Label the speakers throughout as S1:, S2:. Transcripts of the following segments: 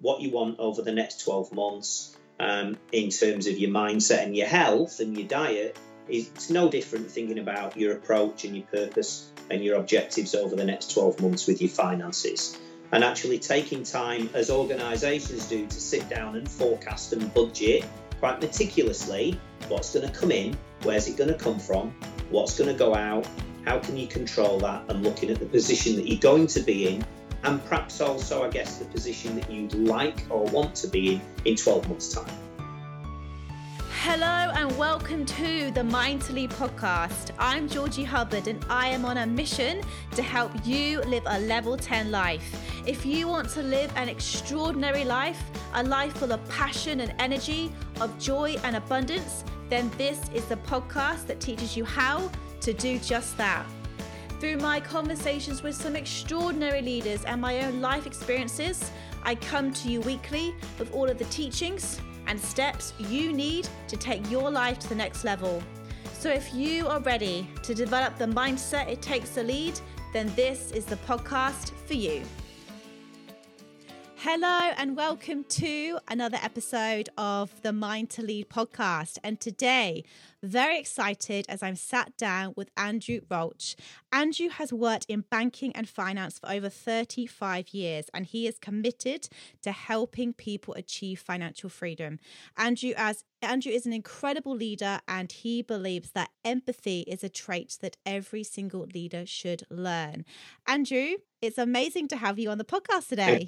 S1: what you want over the next 12 months um, in terms of your mindset and your health and your diet, it's no different thinking about your approach and your purpose and your objectives over the next 12 months with your finances. And actually taking time, as organisations do, to sit down and forecast and budget quite meticulously what's going to come in, where's it going to come from, what's going to go out, how can you control that, and looking at the position that you're going to be in, and perhaps also, I guess, the position that you'd like or want to be in in 12 months' time.
S2: Hello and welcome to the Mind to Lead podcast. I'm Georgie Hubbard and I am on a mission to help you live a level 10 life. If you want to live an extraordinary life, a life full of passion and energy, of joy and abundance, then this is the podcast that teaches you how to do just that. Through my conversations with some extraordinary leaders and my own life experiences, I come to you weekly with all of the teachings and steps you need to take your life to the next level. So if you are ready to develop the mindset it takes to lead, then this is the podcast for you. Hello, and welcome to another episode of the Mind to Lead podcast. And today, very excited as I'm sat down with Andrew Roche. Andrew has worked in banking and finance for over 35 years, and he is committed to helping people achieve financial freedom. Andrew, as Andrew is an incredible leader, and he believes that empathy is a trait that every single leader should learn. Andrew, it's amazing to have you on the podcast today.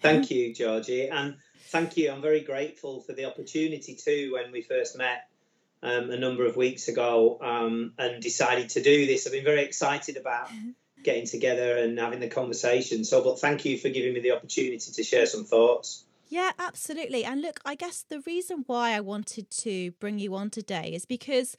S1: Thank you, Georgie, and thank you. I'm very grateful for the opportunity too. When we first met um, a number of weeks ago um, and decided to do this, I've been very excited about getting together and having the conversation. So, but thank you for giving me the opportunity to share some thoughts.
S2: Yeah, absolutely. And look, I guess the reason why I wanted to bring you on today is because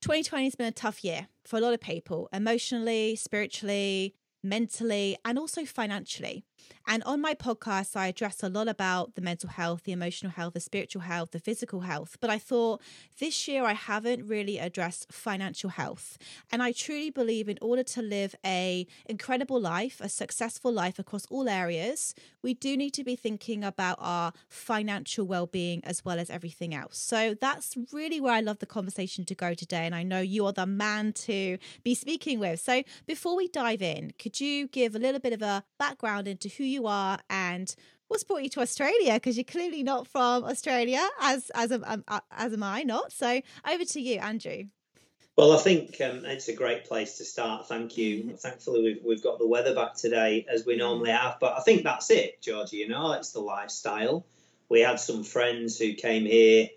S2: 2020 has been a tough year for a lot of people, emotionally, spiritually, mentally, and also financially. And on my podcast, I address a lot about the mental health, the emotional health, the spiritual health, the physical health. But I thought this year I haven't really addressed financial health. And I truly believe in order to live a incredible life, a successful life across all areas, we do need to be thinking about our financial well-being as well as everything else. So that's really where I love the conversation to go today. And I know you are the man to be speaking with. So before we dive in, could you give a little bit of a background into who you are and what's brought you to Australia because you're clearly not from Australia as as am, um, uh, as am I not. So over to you, Andrew.
S1: Well, I think um, it's a great place to start. Thank you. Thankfully, we've, we've got the weather back today as we normally have. But I think that's it, Georgie. You know, it's the lifestyle. We had some friends who came here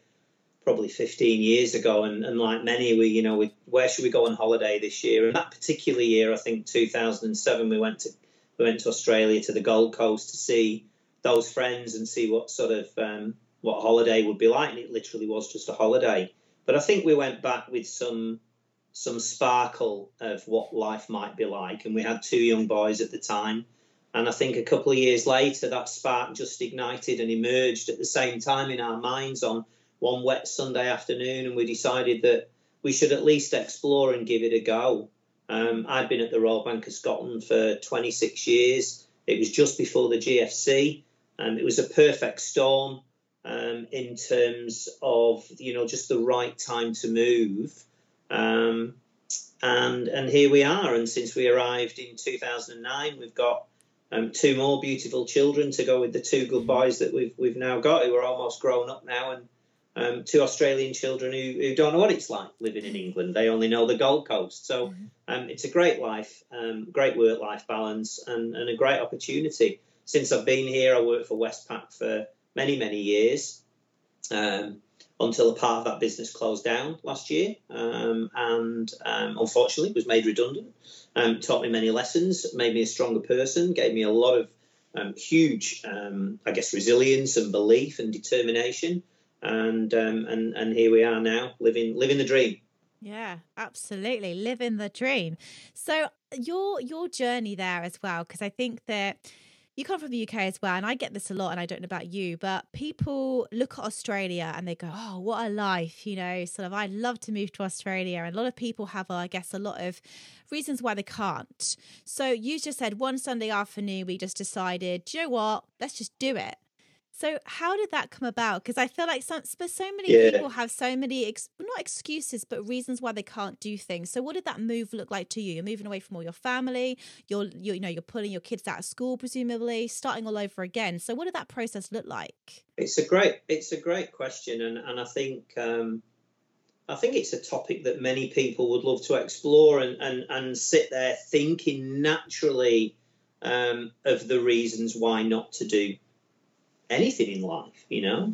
S1: probably 15 years ago, and, and like many, we, you know, we, where should we go on holiday this year? And that particular year, I think 2007, we went to we went to Australia to the Gold Coast to see those friends and see what sort of um, what holiday would be like. And it literally was just a holiday. But I think we went back with some some sparkle of what life might be like. And we had two young boys at the time. And I think a couple of years later, that spark just ignited and emerged at the same time in our minds on one wet Sunday afternoon. And we decided that we should at least explore and give it a go. Um, I'd been at the Royal Bank of Scotland for 26 years. It was just before the GFC, and it was a perfect storm um, in terms of you know just the right time to move. Um, and and here we are. And since we arrived in 2009, we've got um, two more beautiful children to go with the two good boys that we've we've now got, who are almost grown up now and um, to Australian children who, who don't know what it's like living in England. They only know the Gold Coast. So mm-hmm. um, it's a great life, um, great work life balance, and, and, a great opportunity. Since I've been here, I worked for Westpac for many, many years um, until a part of that business closed down last year um, and um, unfortunately was made redundant. taught me many lessons, made me a stronger person, gave me a lot of huge, I guess, resilience and belief and determination and um, and and here we are now living living the dream.
S2: Yeah, absolutely, living the dream. So your your journey there as well, because I think that you come from the UK as well, and I get this a lot, and I don't know about you, but people look at Australia and they go, "Oh, what a life!" You know, sort of. I'd love to move to Australia, and a lot of people have, I guess, a lot of reasons why they can't. So you just said one Sunday afternoon, we just decided, do you know what? Let's just do it. So how did that come about? Because I feel like some, so many yeah. people have so many ex, not excuses, but reasons why they can't do things. So what did that move look like to you? You're moving away from all your family. You're, you're you know you're pulling your kids out of school, presumably starting all over again. So what did that process look like?
S1: It's a great it's a great question, and and I think. Um, I think it's a topic that many people would love to explore and, and, and sit there thinking naturally um, of the reasons why not to do anything in life, you know.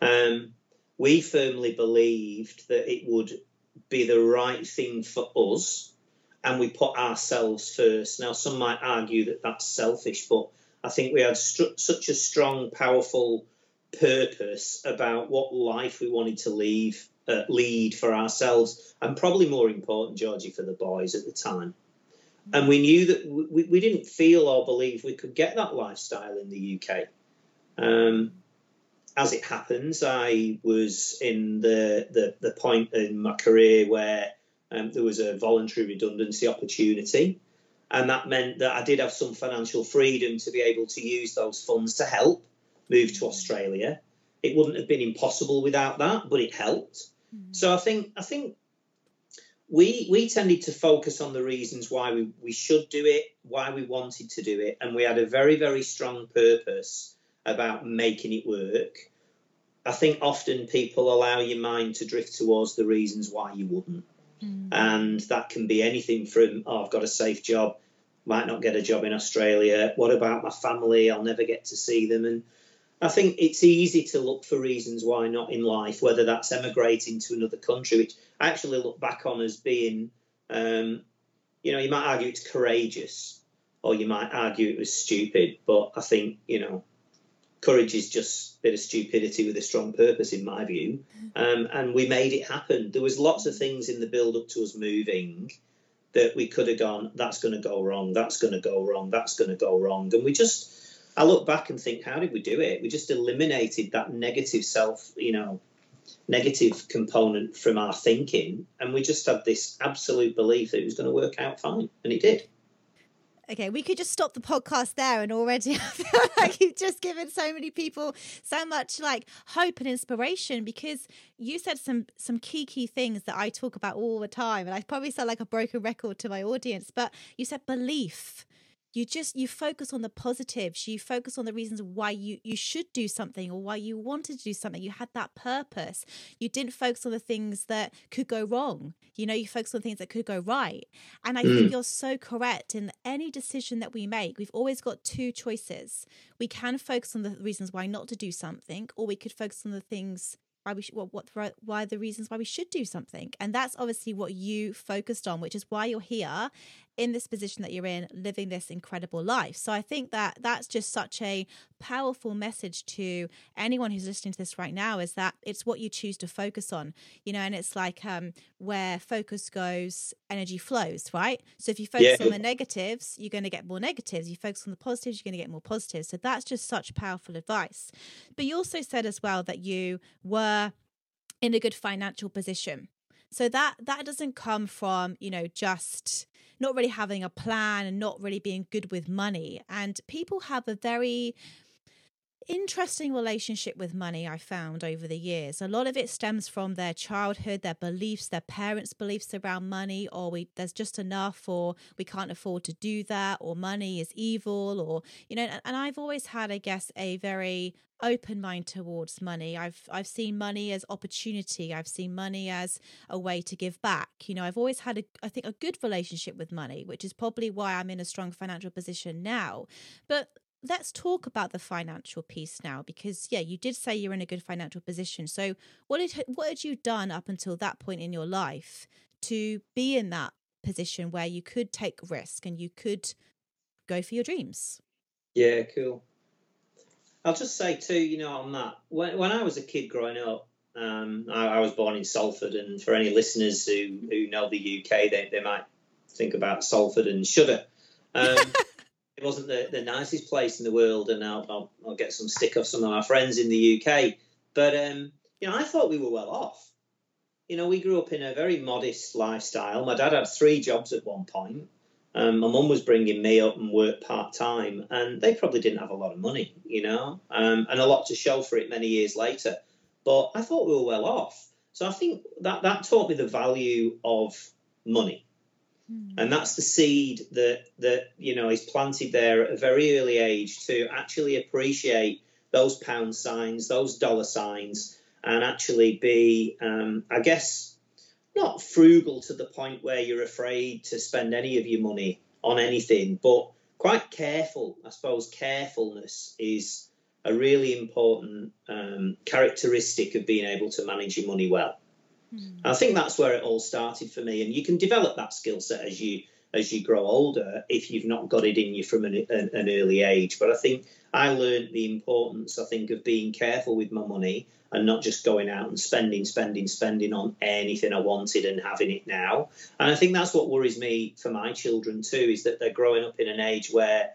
S1: Mm. Um, we firmly believed that it would be the right thing for us, and we put ourselves first. Now, some might argue that that's selfish, but I think we had st- such a strong, powerful purpose about what life we wanted to leave, uh, lead for ourselves, and probably more important, Georgie, for the boys at the time. And we knew that we, we didn't feel or believe we could get that lifestyle in the UK. Um, as it happens, I was in the, the, the point in my career where um, there was a voluntary redundancy opportunity. And that meant that I did have some financial freedom to be able to use those funds to help move to Australia. It wouldn't have been impossible without that, but it helped. Mm. So I think I think we we tended to focus on the reasons why we, we should do it, why we wanted to do it, and we had a very, very strong purpose about making it work. I think often people allow your mind to drift towards the reasons why you wouldn't. Mm. And that can be anything from, oh, I've got a safe job, might not get a job in Australia. What about my family? I'll never get to see them. And I think it's easy to look for reasons why not in life, whether that's emigrating to another country, which I actually look back on as being, um, you know, you might argue it's courageous or you might argue it was stupid. But I think, you know, courage is just a bit of stupidity with a strong purpose, in my view. Um, and we made it happen. There was lots of things in the build up to us moving that we could have gone, that's going to go wrong, that's going to go wrong, that's going to go wrong. And we just, I look back and think, how did we do it? We just eliminated that negative self, you know, negative component from our thinking. And we just had this absolute belief that it was going to work out fine. And it did.
S2: Okay, we could just stop the podcast there, and already I feel like you've just given so many people so much like hope and inspiration because you said some some key key things that I talk about all the time, and I probably sound like a broken record to my audience. But you said belief, you just you focus on the positives you focus on the reasons why you you should do something or why you wanted to do something you had that purpose you didn't focus on the things that could go wrong you know you focus on things that could go right and i mm. think you're so correct in any decision that we make we've always got two choices we can focus on the reasons why not to do something or we could focus on the things why we should, what, what, why the reasons why we should do something. And that's obviously what you focused on, which is why you're here in this position that you're in, living this incredible life. So I think that that's just such a powerful message to anyone who's listening to this right now is that it's what you choose to focus on, you know, and it's like um, where focus goes, energy flows, right? So if you focus yeah. on the negatives, you're going to get more negatives. You focus on the positives, you're going to get more positives. So that's just such powerful advice. But you also said as well that you were in a good financial position. So that that doesn't come from, you know, just not really having a plan and not really being good with money. And people have a very interesting relationship with money I found over the years. A lot of it stems from their childhood, their beliefs, their parents' beliefs around money, or we there's just enough, or we can't afford to do that, or money is evil, or you know. And I've always had, I guess, a very open mind towards money. I've I've seen money as opportunity. I've seen money as a way to give back. You know, I've always had a I think a good relationship with money, which is probably why I'm in a strong financial position now. But let's talk about the financial piece now because yeah you did say you're in a good financial position so what had what had you done up until that point in your life to be in that position where you could take risk and you could go for your dreams
S1: yeah cool i'll just say too you know on that when, when i was a kid growing up um, I, I, was born in salford and for any listeners who who know the uk they, they might think about salford and shudder um, it wasn't the, the nicest place in the world, and I'll, I'll, I'll get some stick off some of my friends in the UK. But um, you know, I thought we were well off. You know, we grew up in a very modest lifestyle. My dad had three jobs at one point. Um, my mum was bringing me up and worked part time, and they probably didn't have a lot of money, you know, um, and a lot to show for it many years later. But I thought we were well off. So I think that that taught me the value of money. Hmm. And that's the seed that that you know is planted there at a very early age to actually appreciate those pound signs, those dollar signs, and actually be, um, I guess, not frugal to the point where you're afraid to spend any of your money on anything, but quite careful. I suppose carefulness is a really important um, characteristic of being able to manage your money well. Mm. I think that's where it all started for me, and you can develop that skill set as you as you grow older if you've not got it in you from an, an, an early age. But I think I learned the importance, I think, of being careful with my money and not just going out and spending, spending, spending on anything I wanted and having it now. And I think that's what worries me for my children too, is that they're growing up in an age where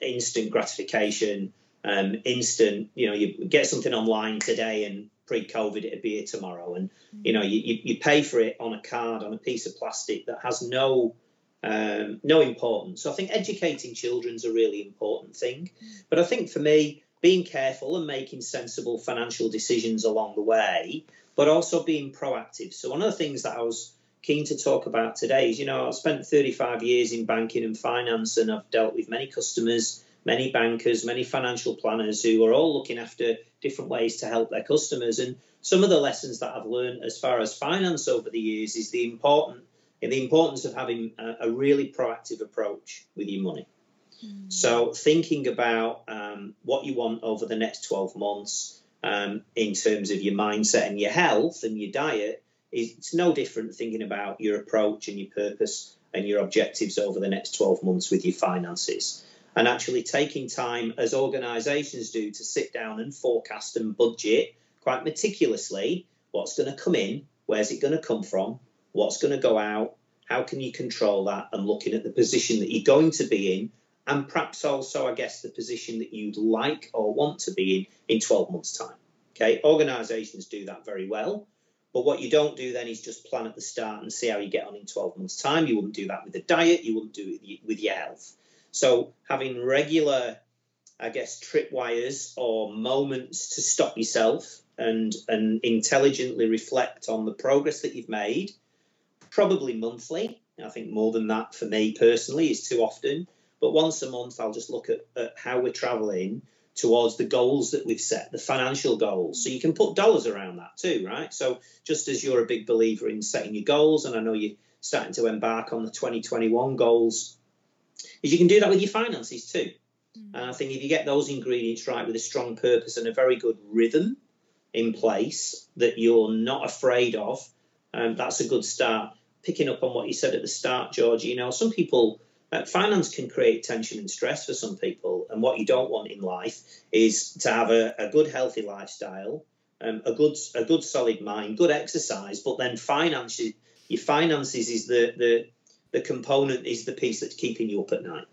S1: instant gratification, um, instant, you know, you get something online today and pre-COVID it'd be here tomorrow, and you know, you, you pay for it on a card on a piece of plastic that has no um, no importance. So I think educating children's a really important thing. But I think for me, being careful and making sensible financial decisions along the way, but also being proactive. So one of the things that I was keen to talk about today is, you know, I've spent 35 years in banking and finance, and I've dealt with many customers, many bankers, many financial planners who are all looking after different ways to help their customers. And some of the lessons that I've learned as far as finance over the years is the important the importance of having a, a really proactive approach with your money. Mm. So, thinking about um, what you want over the next 12 months um, in terms of your mindset and your health and your diet is it's no different thinking about your approach and your purpose and your objectives over the next 12 months with your finances. And actually taking time, as organizations do, to sit down and forecast and budget quite meticulously what's going to come in, where's it going to come from, what's going to go out, how can you control that, and looking at the position that you're going to be in, and perhaps also, I guess, the position that you'd like or want to be in in 12 months' time. Okay, organizations do that very well. But what you don't do then is just plan at the start and see how you get on in 12 months' time. You wouldn't do that with a diet, you wouldn't do it with your health. So, having regular, I guess, tripwires or moments to stop yourself and, and intelligently reflect on the progress that you've made probably monthly. I think more than that for me personally is too often. But once a month, I'll just look at, at how we're traveling towards the goals that we've set, the financial goals. So you can put dollars around that too, right? So just as you're a big believer in setting your goals, and I know you're starting to embark on the 2021 goals, is you can do that with your finances too. Mm. And I think if you get those ingredients right with a strong purpose and a very good rhythm in place that you're not afraid of, um, that's a good start picking up on what you said at the start, George, you know, some people, uh, finance can create tension and stress for some people. And what you don't want in life is to have a, a good, healthy lifestyle, um, a good, a good, solid mind, good exercise, but then finances, your finances is the, the, the component is the piece that's keeping you up at night.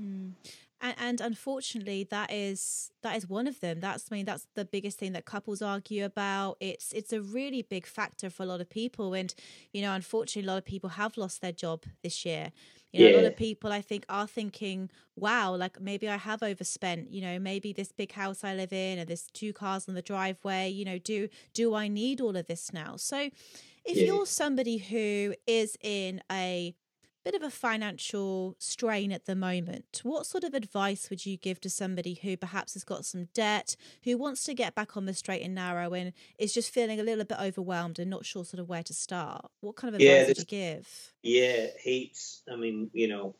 S2: Mm and, and unfortunately that is that is one of them that's i mean that's the biggest thing that couples argue about it's it's a really big factor for a lot of people and you know unfortunately a lot of people have lost their job this year you know, yeah. a lot of people I think are thinking, wow, like maybe I have overspent, you know, maybe this big house I live in and there's two cars on the driveway, you know, do do I need all of this now? So if yeah. you're somebody who is in a bit of a financial strain at the moment. What sort of advice would you give to somebody who perhaps has got some debt, who wants to get back on the straight and narrow and is just feeling a little bit overwhelmed and not sure sort of where to start? What kind of advice yeah, would you give?
S1: Yeah, heaps. I mean, you know,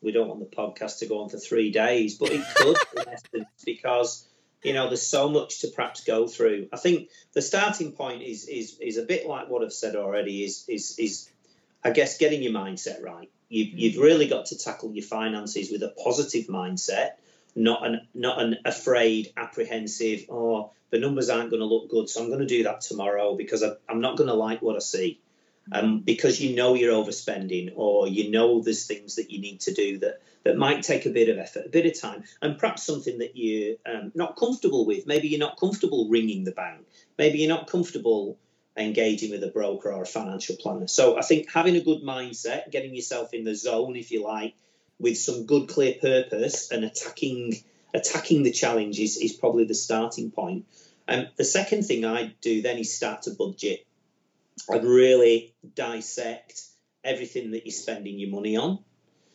S1: we don't want the podcast to go on for three days, but it could because you know there's so much to perhaps go through. I think the starting point is is is a bit like what I've said already. Is is is I guess getting your mindset right. You've, mm-hmm. you've really got to tackle your finances with a positive mindset, not an not an afraid, apprehensive. Oh, the numbers aren't going to look good, so I'm going to do that tomorrow because I, am not going to like what I see. Um, because you know you're overspending, or you know there's things that you need to do that that might take a bit of effort, a bit of time, and perhaps something that you're um, not comfortable with. Maybe you're not comfortable ringing the bank. Maybe you're not comfortable engaging with a broker or a financial planner. So I think having a good mindset, getting yourself in the zone, if you like, with some good clear purpose and attacking attacking the challenge is, is probably the starting point. Um, the second thing I'd do then is start to budget. I'd really dissect everything that you're spending your money on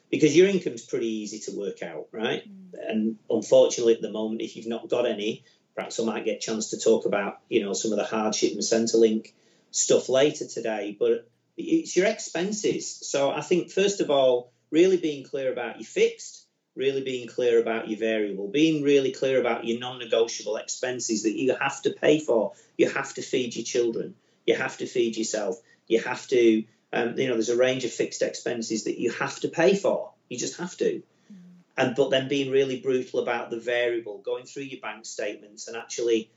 S1: because your income's pretty easy to work out, right? Mm. And unfortunately, at the moment, if you've not got any, perhaps I might get a chance to talk about, you know, some of the hardship and Centrelink stuff later today. But it's your expenses. So I think first of all, really being clear about your fixed, really being clear about your variable, being really clear about your non-negotiable expenses that you have to pay for. You have to feed your children. You have to feed yourself. You have to um, you know, there's a range of fixed expenses that you have to pay for. You just have to. Mm. And but then being really brutal about the variable, going through your bank statements and actually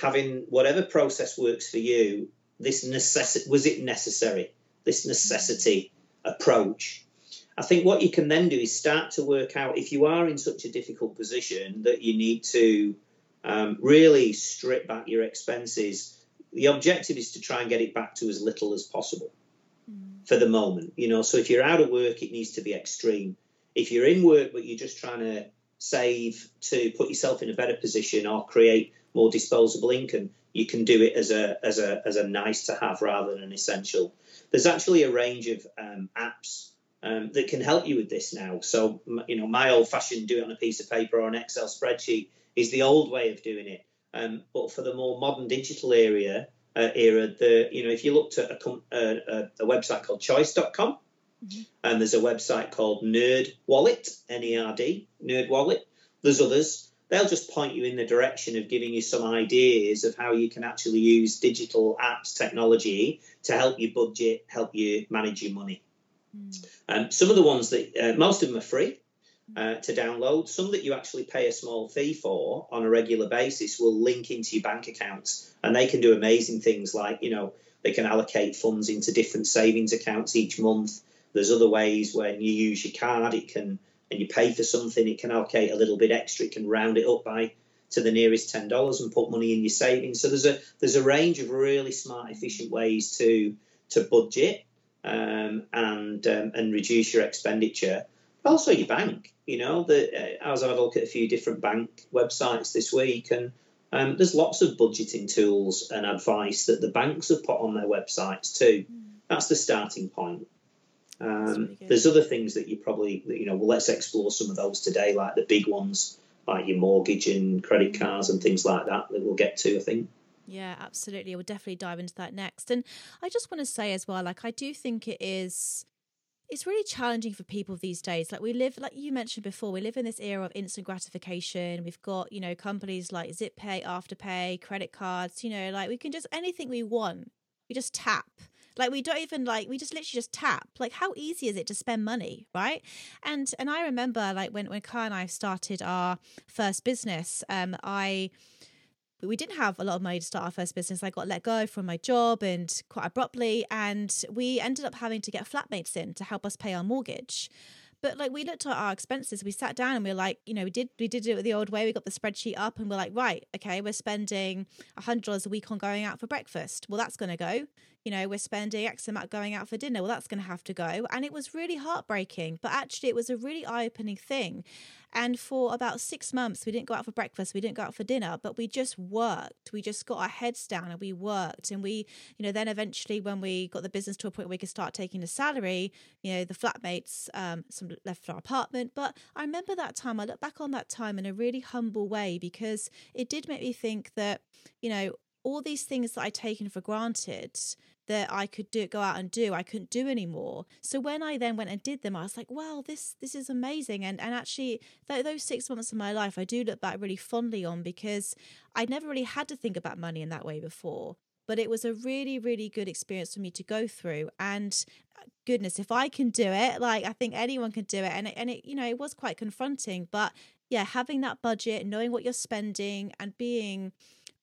S1: having whatever process works for you. This necessity was it necessary? This necessity approach. I think what you can then do is start to work out if you are in such a difficult position that you need to um, really strip back your expenses. The objective is to try and get it back to as little as possible for the moment. You know, so if you're out of work, it needs to be extreme. If you're in work but you're just trying to save to put yourself in a better position or create more disposable income, you can do it as a as a as a nice to have rather than an essential. There's actually a range of um, apps um, that can help you with this now. So you know, my old fashioned do it on a piece of paper or an Excel spreadsheet is the old way of doing it. Um, but for the more modern digital area, uh, era, the you know if you looked at a, a, a website called Choice.com, mm-hmm. and there's a website called Nerd Wallet, N-E-R-D, NerdWallet. There's others. They'll just point you in the direction of giving you some ideas of how you can actually use digital apps technology to help you budget, help you manage your money. Mm. Um, some of the ones that uh, most of them are free uh, to download. Some that you actually pay a small fee for on a regular basis will link into your bank accounts, and they can do amazing things like you know they can allocate funds into different savings accounts each month. There's other ways when you use your card, it can and you pay for something, it can allocate a little bit extra. It can round it up by to the nearest ten dollars and put money in your savings. So there's a there's a range of really smart, efficient ways to to budget um, and um, and reduce your expenditure also your bank. You know, the, uh, I was having a look at a few different bank websites this week, and um, there's lots of budgeting tools and advice that the banks have put on their websites too. Mm. That's the starting point. Um, there's other things that you probably, you know, well, let's explore some of those today, like the big ones, like your mortgage and credit mm. cards and things like that, that we'll get to, I think.
S2: Yeah, absolutely. We'll definitely dive into that next. And I just want to say as well, like, I do think it is it's really challenging for people these days. Like we live, like you mentioned before, we live in this era of instant gratification. We've got, you know, companies like ZipPay, Afterpay, credit cards, you know, like we can just anything we want, we just tap. Like we don't even like we just literally just tap. Like how easy is it to spend money, right? And and I remember like when when Kai and I started our first business, um, I we didn't have a lot of money to start our first business. I got let go from my job and quite abruptly, and we ended up having to get flatmates in to help us pay our mortgage. But like we looked at our expenses, we sat down and we were like, you know, we did we did it the old way. We got the spreadsheet up and we're like, right, okay, we're spending hundred dollars a week on going out for breakfast. Well, that's going to go you know, we're spending X amount going out for dinner. Well, that's going to have to go. And it was really heartbreaking, but actually, it was a really eye opening thing. And for about six months, we didn't go out for breakfast, we didn't go out for dinner, but we just worked. We just got our heads down and we worked. And we, you know, then eventually, when we got the business to a point where we could start taking a salary, you know, the flatmates, um, some left our apartment. But I remember that time, I look back on that time in a really humble way because it did make me think that, you know, all these things that I'd taken for granted that I could do go out and do I couldn't do anymore. So when I then went and did them I was like wow this this is amazing. And and actually th- those 6 months of my life I do look back really fondly on because I never really had to think about money in that way before but it was a really really good experience for me to go through. And uh, goodness if I can do it like I think anyone can do it. And it, and it you know it was quite confronting but yeah having that budget knowing what you're spending and being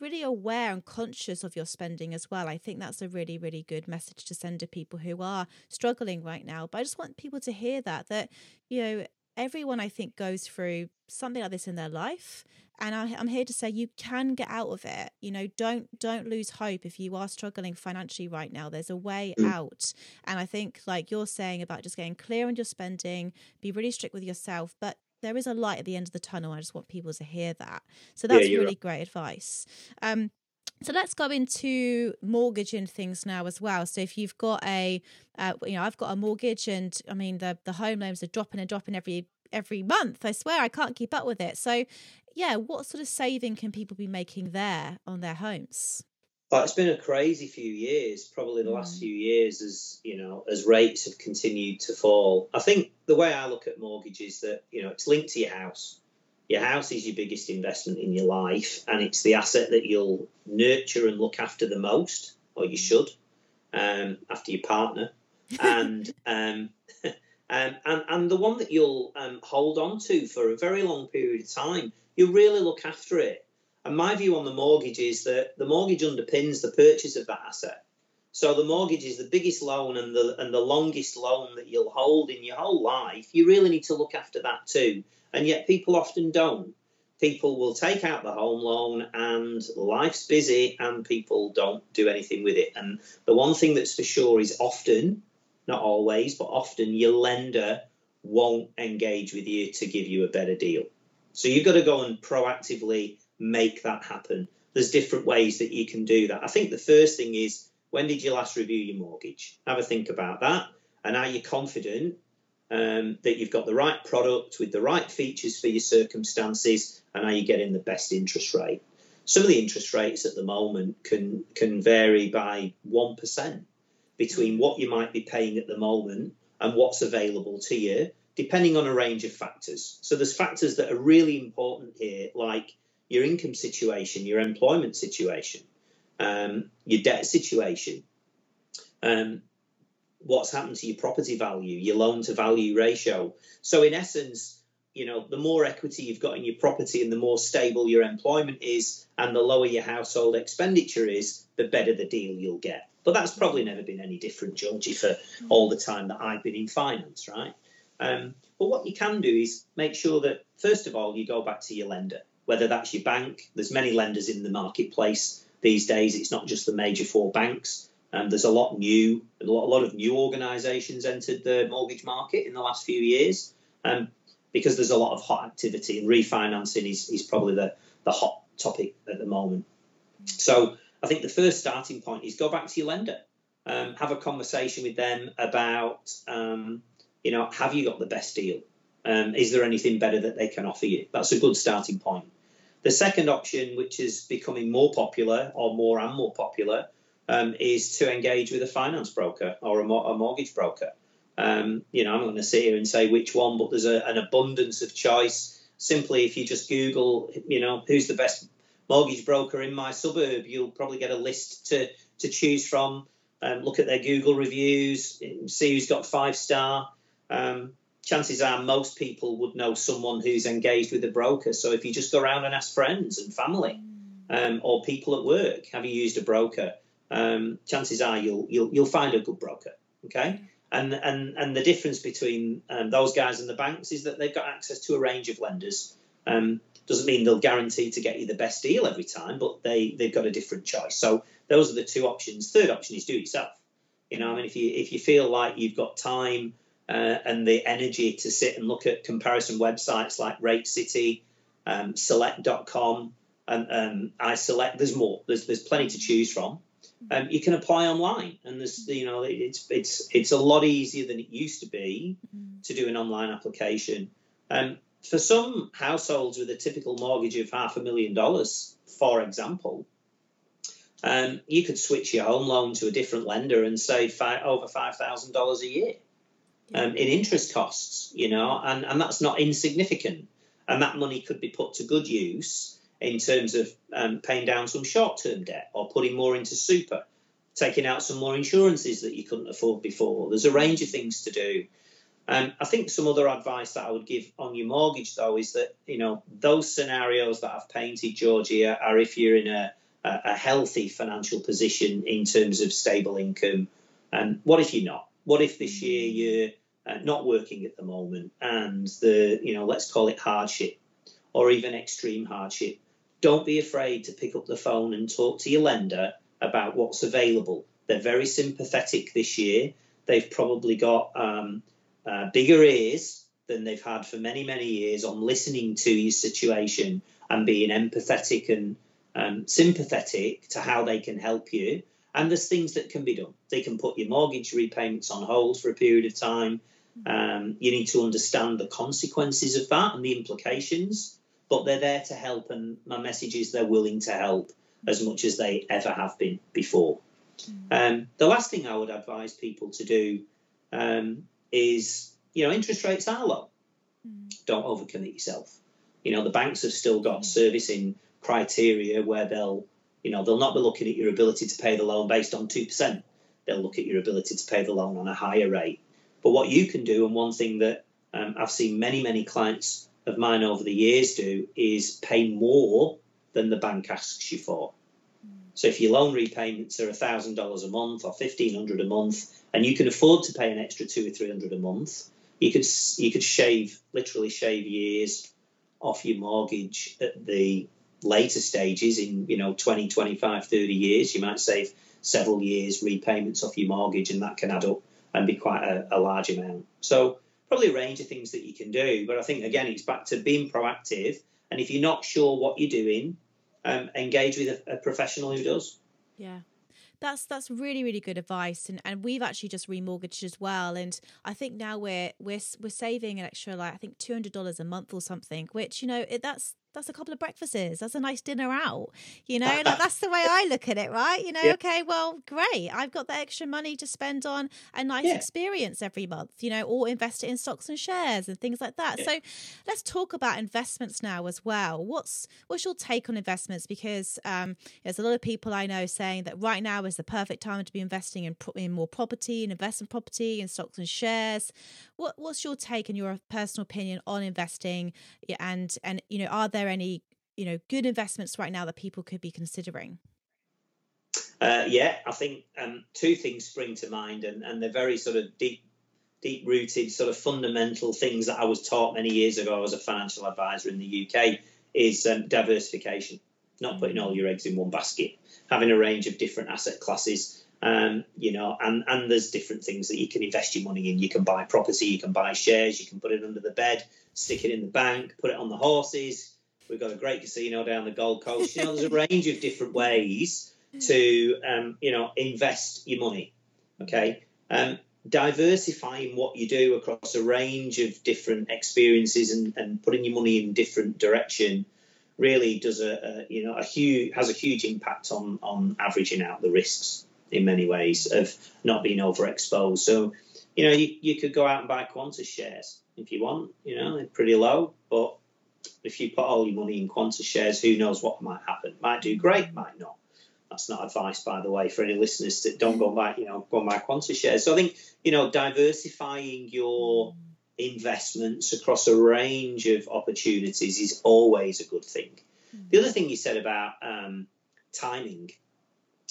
S2: really aware and conscious of your spending as well. I think that's a really, really good message to send to people who are struggling right now. But I just want people to hear that, that, you know, everyone I think goes through something like this in their life and I, am here to say you can get out of it you know don't don't lose hope if you are struggling financially right now there's a way mm. out and i think like you're saying about just getting clear on your spending be really strict with yourself but there is a light at the end of the tunnel i just want people to hear that so that's yeah, really right. great advice um so let's go into mortgaging things now as well. So if you've got a, uh, you know, I've got a mortgage, and I mean the the home loans are dropping and dropping every every month. I swear I can't keep up with it. So yeah, what sort of saving can people be making there on their homes?
S1: Well, it's been a crazy few years, probably the mm. last few years, as you know, as rates have continued to fall. I think the way I look at mortgages that you know it's linked to your house. Your house is your biggest investment in your life, and it's the asset that you'll nurture and look after the most, or you should, um, after your partner. And um, um, and, and the one that you'll um, hold on to for a very long period of time you really look after it. And my view on the mortgage is that the mortgage underpins the purchase of that asset. So the mortgage is the biggest loan and the and the longest loan that you'll hold in your whole life. You really need to look after that too. And yet people often don't. People will take out the home loan and life's busy and people don't do anything with it. And the one thing that's for sure is often, not always, but often your lender won't engage with you to give you a better deal. So you've got to go and proactively make that happen. There's different ways that you can do that. I think the first thing is when did you last review your mortgage? Have a think about that. And are you confident um, that you've got the right product with the right features for your circumstances? And are you getting the best interest rate? Some of the interest rates at the moment can can vary by one percent between what you might be paying at the moment and what's available to you depending on a range of factors. So there's factors that are really important here, like your income situation, your employment situation, um, your debt situation, um, what's happened to your property value, your loan to value ratio. So in essence, you know, the more equity you've got in your property and the more stable your employment is and the lower your household expenditure is, the better the deal you'll get. But that's probably never been any different, Georgie, for all the time that I've been in finance, right? Um, but what you can do is make sure that, first of all, you go back to your lender, whether that's your bank. There's many lenders in the marketplace these days. It's not just the major four banks. Um, there's a lot new, a lot, a lot of new organisations entered the mortgage market in the last few years um, because there's a lot of hot activity and refinancing is, is probably the, the hot topic at the moment. So I think the first starting point is go back to your lender, um, have a conversation with them about um, you know, have you got the best deal? Um, is there anything better that they can offer you? That's a good starting point. The second option, which is becoming more popular or more and more popular, um, is to engage with a finance broker or a, a mortgage broker. Um, you know, I'm not going to sit here and say which one, but there's a, an abundance of choice. Simply, if you just Google, you know, who's the best mortgage broker in my suburb, you'll probably get a list to to choose from. Um, look at their Google reviews, see who's got five star um, chances are most people would know someone who's engaged with a broker. So if you just go around and ask friends and family um, or people at work, have you used a broker? Um, chances are you'll, you'll you'll find a good broker. Okay. And, and, and the difference between um, those guys and the banks is that they've got access to a range of lenders. Um, doesn't mean they'll guarantee to get you the best deal every time, but they, they've got a different choice. So those are the two options. Third option is do it yourself. You know, I mean, if you if you feel like you've got time uh, and the energy to sit and look at comparison websites like RateCity, um, Select.com, and um, iSelect. There's more. There's there's plenty to choose from. Um, you can apply online, and there's you know it's it's it's a lot easier than it used to be to do an online application. Um, for some households with a typical mortgage of half a million dollars, for example, um, you could switch your home loan to a different lender and save five, over five thousand dollars a year um, in interest costs, you know, and, and that's not insignificant. And that money could be put to good use in terms of um, paying down some short term debt or putting more into super, taking out some more insurances that you couldn't afford before. There's a range of things to do. Um, I think some other advice that I would give on your mortgage, though, is that you know those scenarios that I've painted, Georgia, are if you're in a, a healthy financial position in terms of stable income. And what if you're not? What if this year you're uh, not working at the moment, and the you know let's call it hardship or even extreme hardship, don't be afraid to pick up the phone and talk to your lender about what's available. They're very sympathetic this year. They've probably got um, uh, bigger ears than they've had for many, many years on listening to your situation and being empathetic and um, sympathetic to how they can help you. And there's things that can be done. They can put your mortgage repayments on hold for a period of time. Um, you need to understand the consequences of that and the implications, but they're there to help. And my message is they're willing to help as much as they ever have been before. Um, the last thing I would advise people to do um, is, you know, interest rates are low. Don't overcommit yourself. You know, the banks have still got servicing criteria where they'll, you know, they'll not be looking at your ability to pay the loan based on 2%. They'll look at your ability to pay the loan on a higher rate. But what you can do, and one thing that um, I've seen many, many clients of mine over the years do, is pay more than the bank asks you for. So if your loan repayments are thousand dollars a month or fifteen hundred a month, and you can afford to pay an extra two or three hundred a month, you could you could shave literally shave years off your mortgage at the later stages in you know 20 25 30 years. You might save several years repayments off your mortgage and that can add up and be quite a, a large amount. So probably a range of things that you can do but i think again it's back to being proactive. And if you're not sure what you're doing um, engage with a, a professional who does.
S2: Yeah. That's that's really really good advice. And and we've actually just remortgaged as well. And i think now we're we're we're saving an extra like i think $200 a month or something which you know it, that's that's a couple of breakfasts. That's a nice dinner out. You know, like, that's the way I look at it, right? You know, yeah. okay, well, great. I've got the extra money to spend on a nice yeah. experience every month, you know, or invest it in stocks and shares and things like that. Yeah. So let's talk about investments now as well. What's what's your take on investments? Because um, there's a lot of people I know saying that right now is the perfect time to be investing in, in more property and investment property and stocks and shares. What what's your take and your personal opinion on investing? And and you know, are there there any you know good investments right now that people could be considering?
S1: Uh, yeah, I think um, two things spring to mind, and, and they're very sort of deep, deep rooted, sort of fundamental things that I was taught many years ago as a financial advisor in the UK. Is um, diversification, not putting all your eggs in one basket, having a range of different asset classes. Um, you know, and and there's different things that you can invest your money in. You can buy property, you can buy shares, you can put it under the bed, stick it in the bank, put it on the horses, We've got a great casino down the Gold Coast. You know, there's a range of different ways to, um, you know, invest your money. Okay. Um, diversifying what you do across a range of different experiences and, and putting your money in different direction really does a, a, you know a huge has a huge impact on on averaging out the risks in many ways of not being overexposed. So, you know, you, you could go out and buy Qantas shares if you want. You know, they're pretty low, but if you put all your money in Qantas shares, who knows what might happen? Might do great, might not. That's not advice, by the way, for any listeners that don't go buy, you know, go and buy Qantas shares. So I think, you know, diversifying your investments across a range of opportunities is always a good thing. Mm-hmm. The other thing you said about um, timing,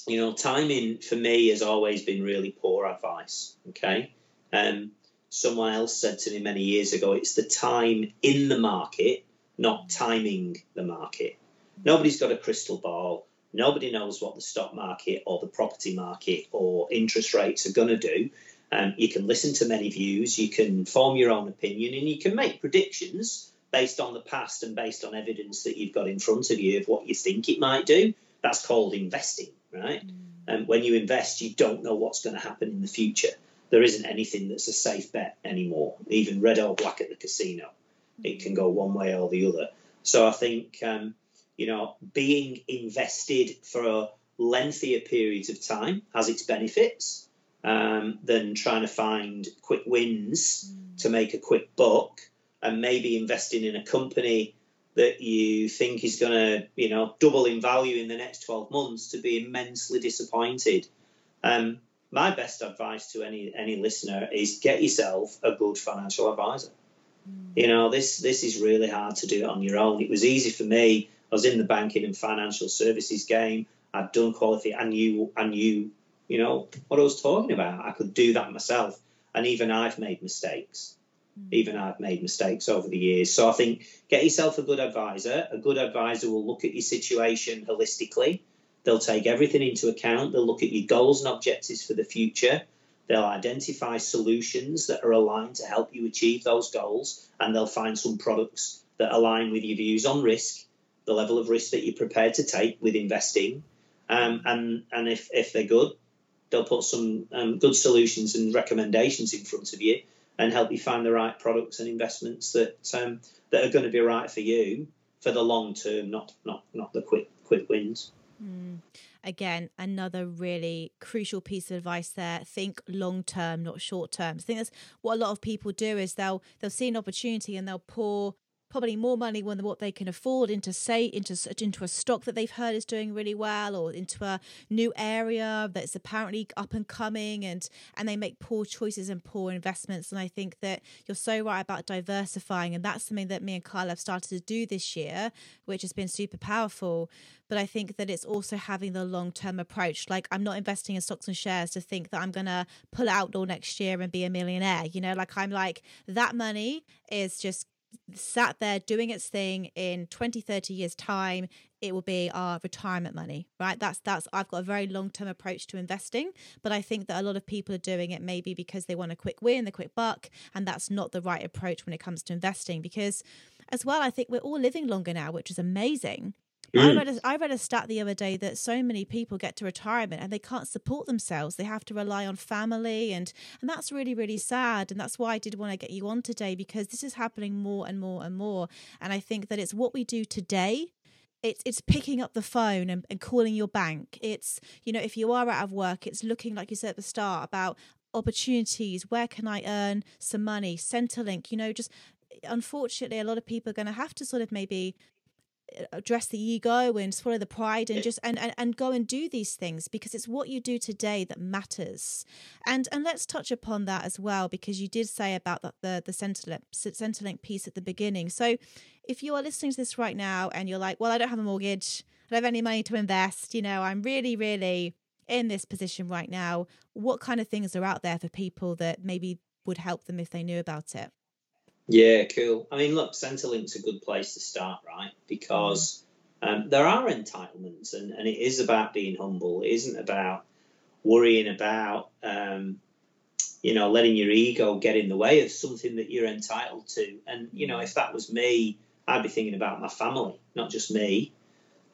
S1: you know, timing for me has always been really poor advice. Okay. Um, someone else said to me many years ago, it's the time in the market not timing the market. Nobody's got a crystal ball. Nobody knows what the stock market or the property market or interest rates are going to do. Um, you can listen to many views, you can form your own opinion, and you can make predictions based on the past and based on evidence that you've got in front of you of what you think it might do. That's called investing, right? Mm. And when you invest, you don't know what's going to happen in the future. There isn't anything that's a safe bet anymore, even red or black at the casino it can go one way or the other. So I think um, you know being invested for a lengthier periods of time has its benefits um, than trying to find quick wins mm. to make a quick buck and maybe investing in a company that you think is going to you know double in value in the next 12 months to be immensely disappointed um, my best advice to any any listener is get yourself a good financial advisor you know, this this is really hard to do it on your own. It was easy for me. I was in the banking and financial services game. I'd done quality. I knew I knew, you know, what I was talking about. I could do that myself. And even I've made mistakes. Mm. Even I've made mistakes over the years. So I think get yourself a good advisor. A good advisor will look at your situation holistically. They'll take everything into account. They'll look at your goals and objectives for the future. They'll identify solutions that are aligned to help you achieve those goals, and they'll find some products that align with your views on risk, the level of risk that you're prepared to take with investing. Um, and and if, if they're good, they'll put some um, good solutions and recommendations in front of you and help you find the right products and investments that um, that are going to be right for you for the long term, not not not the quick quick wins.
S2: Mm. Again, another really crucial piece of advice there. Think long term, not short term. I think that's what a lot of people do is they'll they'll see an opportunity and they'll pour probably more money than what they can afford into say into into a stock that they've heard is doing really well or into a new area that's apparently up and coming and and they make poor choices and poor investments and I think that you're so right about diversifying and that's something that me and Kyle have started to do this year which has been super powerful but I think that it's also having the long term approach. Like, I'm not investing in stocks and shares to think that I'm going to pull out all next year and be a millionaire. You know, like, I'm like, that money is just sat there doing its thing in 20 30 years time it will be our retirement money right that's that's i've got a very long term approach to investing but i think that a lot of people are doing it maybe because they want a quick win the quick buck and that's not the right approach when it comes to investing because as well i think we're all living longer now which is amazing. I read a, I read a stat the other day that so many people get to retirement and they can't support themselves. They have to rely on family, and and that's really really sad. And that's why I did want to get you on today because this is happening more and more and more. And I think that it's what we do today it's it's picking up the phone and, and calling your bank it's you know if you are out of work it's looking like you said at the start about opportunities where can i earn some money centrelink you know just unfortunately a lot of people are going to have to sort of maybe Uh, address the ego and swallow the pride and just and, and and go and do these things because it's what you do today that matters. And and let's touch upon that as well because you did say about the the, the centrelink centrelink piece at the beginning. So if you are listening to this right now and you're like well i don't have a mortgage. I don't have any money to invest. You know i'm really really in this position right now. What kind of things are out there for people that maybe would help them if they knew about it
S1: yeah, cool. I mean, look, Centrelink's a good place to start, right? Because um, there are entitlements, and, and it is about being humble. It isn't about worrying about, um, you know, letting your ego get in the way of something that you're entitled to. And, you know, if that was me, I'd be thinking about my family, not just me.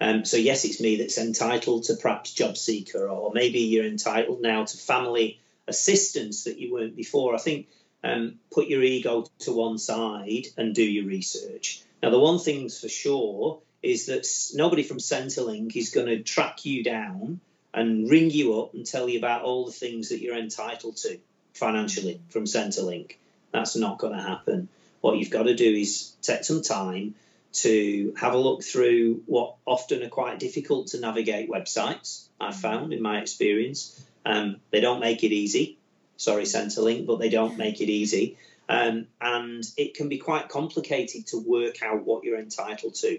S1: Um, so, yes, it's me that's entitled to perhaps job seeker, or maybe you're entitled now to family assistance that you weren't before. I think um, put your ego to one side and do your research. Now, the one thing's for sure is that nobody from Centrelink is going to track you down and ring you up and tell you about all the things that you're entitled to financially from Centrelink. That's not going to happen. What you've got to do is take some time to have a look through what often are quite difficult to navigate websites, I've found in my experience. Um, they don't make it easy sorry, Centrelink, but they don't make it easy. Um, and it can be quite complicated to work out what you're entitled to.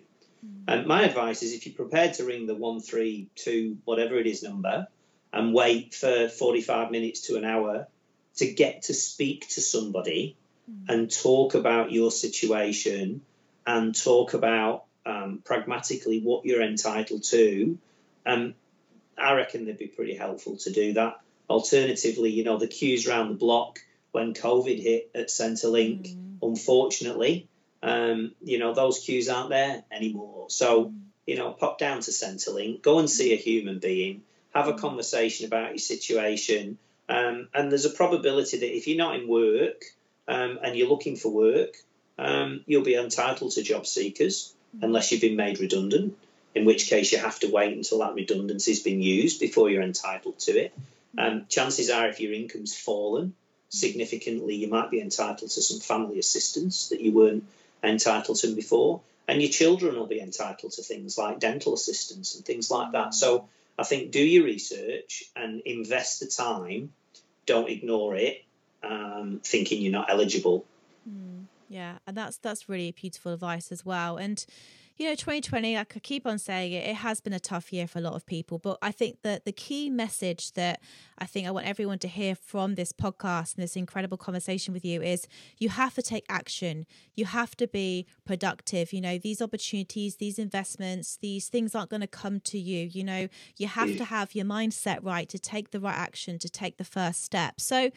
S1: And my advice is if you're prepared to ring the 132, whatever it is number, and wait for 45 minutes to an hour to get to speak to somebody mm. and talk about your situation and talk about um, pragmatically what you're entitled to, um, I reckon they'd be pretty helpful to do that. Alternatively, you know, the queues around the block when COVID hit at Centrelink, mm. unfortunately, um, you know, those queues aren't there anymore. So, mm. you know, pop down to Centrelink, go and see a human being, have a mm. conversation about your situation. Um, and there's a probability that if you're not in work um, and you're looking for work, um, you'll be entitled to job seekers mm. unless you've been made redundant, in which case you have to wait until that redundancy's been used before you're entitled to it. Um, chances are, if your income's fallen significantly, you might be entitled to some family assistance that you weren't entitled to before. And your children will be entitled to things like dental assistance and things like that. So I think do your research and invest the time. Don't ignore it, um, thinking you're not eligible.
S2: Mm, yeah, and that's that's really beautiful advice as well. And you know, 2020, I could keep on saying it, it has been a tough year for a lot of people. But I think that the key message that I think I want everyone to hear from this podcast and this incredible conversation with you is you have to take action. You have to be productive. You know, these opportunities, these investments, these things aren't going to come to you. You know, you have to have your mindset right to take the right action, to take the first step. So,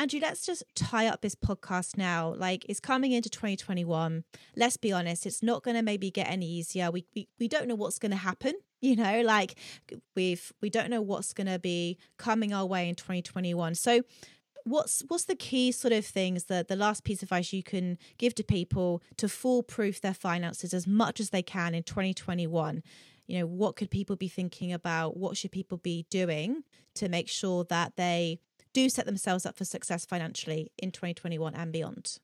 S2: Andrew, let's just tie up this podcast now. Like it's coming into 2021. Let's be honest, it's not going to maybe get any easier. We, we we don't know what's going to happen. You know, like we've we don't know what's going to be coming our way in 2021. So what's what's the key sort of things that the last piece of advice you can give to people to foolproof their finances as much as they can in 2021 you know what could people be thinking about what should people be doing to make sure that they do set themselves up for success financially in 2021 and beyond?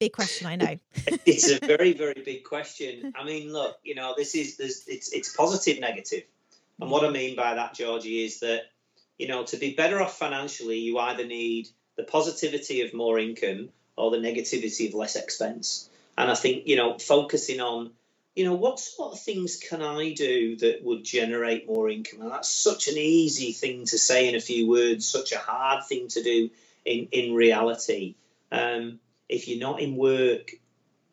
S2: Big question, I know.
S1: it's a very, very big question. I mean, look, you know, this is this it's it's positive, negative, and what I mean by that, Georgie, is that you know to be better off financially, you either need the positivity of more income or the negativity of less expense. And I think you know focusing on you know, what sort of things can I do that would generate more income? And that's such an easy thing to say in a few words, such a hard thing to do in, in reality. Um, if you're not in work,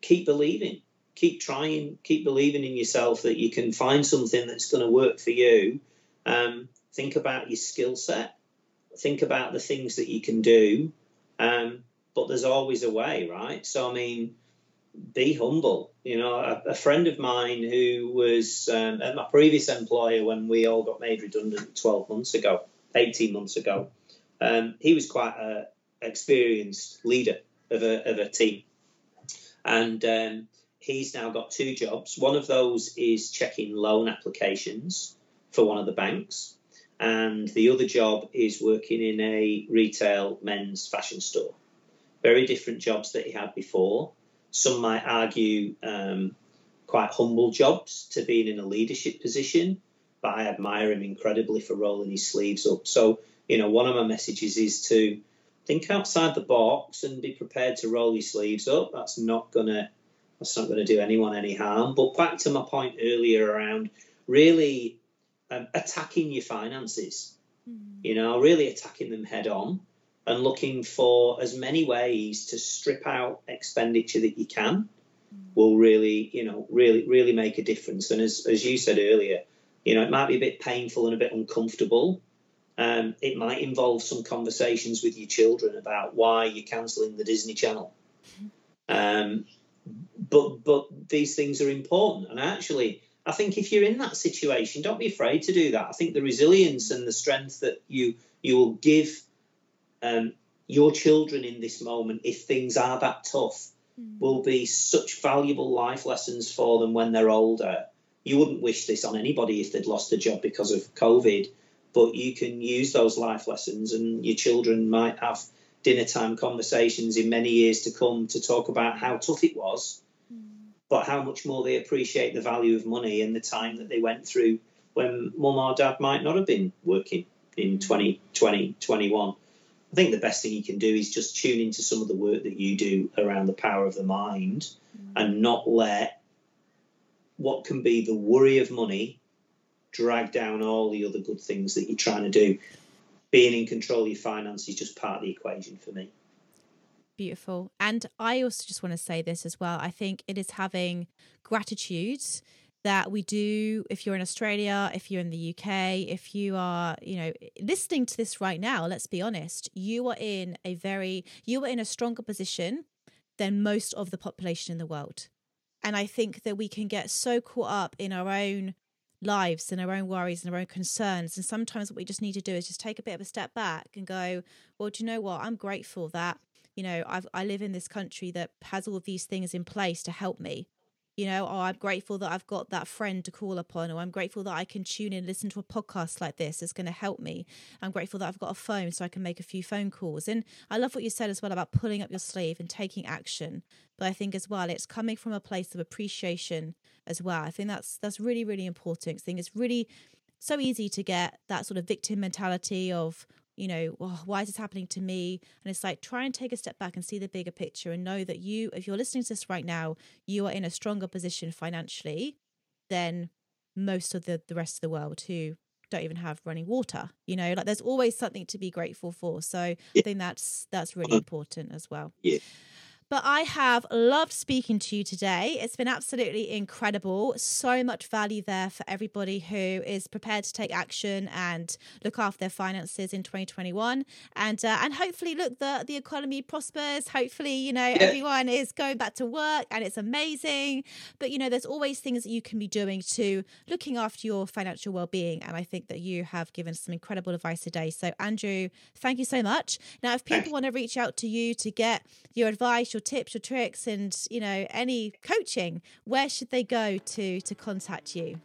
S1: keep believing, keep trying, keep believing in yourself that you can find something that's going to work for you. Um, think about your skill set, think about the things that you can do. Um, but there's always a way, right? So, I mean, be humble. You know, a, a friend of mine who was um, at my previous employer when we all got made redundant 12 months ago, 18 months ago, um, he was quite an experienced leader of a, of a team. And um, he's now got two jobs. One of those is checking loan applications for one of the banks. And the other job is working in a retail men's fashion store. Very different jobs that he had before some might argue um, quite humble jobs to being in a leadership position, but I admire him incredibly for rolling his sleeves up. So, you know, one of my messages is to think outside the box and be prepared to roll your sleeves up. That's not gonna that's not gonna do anyone any harm. But back to my point earlier around really um, attacking your finances. Mm. You know, really attacking them head on and looking for as many ways to strip out expenditure that you can will really, you know, really, really make a difference. And as, as you said earlier, you know, it might be a bit painful and a bit uncomfortable. Um, it might involve some conversations with your children about why you're cancelling the Disney Channel. Um, but but these things are important, and actually, I think if you're in that situation, don't be afraid to do that. I think the resilience and the strength that you you will give um, your children in this moment, if things are that tough, mm. will be such valuable life lessons for them when they're older. You wouldn't wish this on anybody if they'd lost a job because of COVID, but you can use those life lessons, and your children might have dinner time conversations in many years to come to talk about how tough it was, mm. but how much more they appreciate the value of money and the time that they went through when mum or dad might not have been working in 2020, 21. I think the best thing you can do is just tune into some of the work that you do around the power of the mind mm. and not let what can be the worry of money drag down all the other good things that you're trying to do. Being in control of your finances is just part of the equation for me.
S2: Beautiful. And I also just want to say this as well. I think it is having gratitude that we do if you're in Australia, if you're in the UK, if you are, you know, listening to this right now, let's be honest, you are in a very you are in a stronger position than most of the population in the world. And I think that we can get so caught up in our own lives and our own worries and our own concerns. And sometimes what we just need to do is just take a bit of a step back and go, well, do you know what? I'm grateful that, you know, I've, I live in this country that has all of these things in place to help me you know oh i'm grateful that i've got that friend to call upon or i'm grateful that i can tune in and listen to a podcast like this it's going to help me. I'm grateful that i've got a phone so i can make a few phone calls. And i love what you said as well about pulling up your sleeve and taking action. But i think as well it's coming from a place of appreciation as well. I think that's that's really really important. I think it's really so easy to get that sort of victim mentality of you know, oh, why is this happening to me? And it's like try and take a step back and see the bigger picture and know that you, if you're listening to this right now, you are in a stronger position financially than most of the, the rest of the world who don't even have running water. You know, like there's always something to be grateful for. So yeah. I think that's that's really uh-huh. important as well.
S1: Yeah.
S2: But I have loved speaking to you today. It's been absolutely incredible. So much value there for everybody who is prepared to take action and look after their finances in 2021. And uh, and hopefully, look, the the economy prospers. Hopefully, you know, yeah. everyone is going back to work and it's amazing. But you know, there's always things that you can be doing to looking after your financial well-being. And I think that you have given some incredible advice today. So Andrew, thank you so much. Now, if people want to reach out to you to get your advice, your tips, your tricks, and you know any coaching, where should they go to to contact you?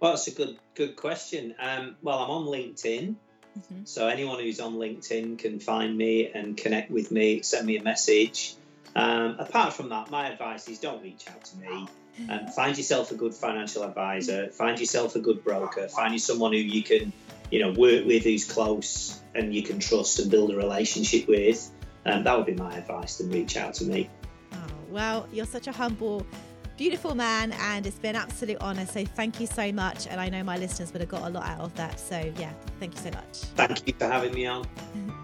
S1: Well, that's a good good question. Um, well, I'm on LinkedIn, mm-hmm. so anyone who's on LinkedIn can find me and connect with me, send me a message. Um, apart from that, my advice is don't reach out to me. Um, find yourself a good financial advisor. Find yourself a good broker. Find you someone who you can, you know, work with who's close and you can trust and build a relationship with. Um, that would be my advice. Then reach out to me.
S2: Oh, well, you're such a humble, beautiful man, and it's been an absolute honour. So thank you so much. And I know my listeners would have got a lot out of that. So yeah, thank you so much.
S1: Thank you for having me on.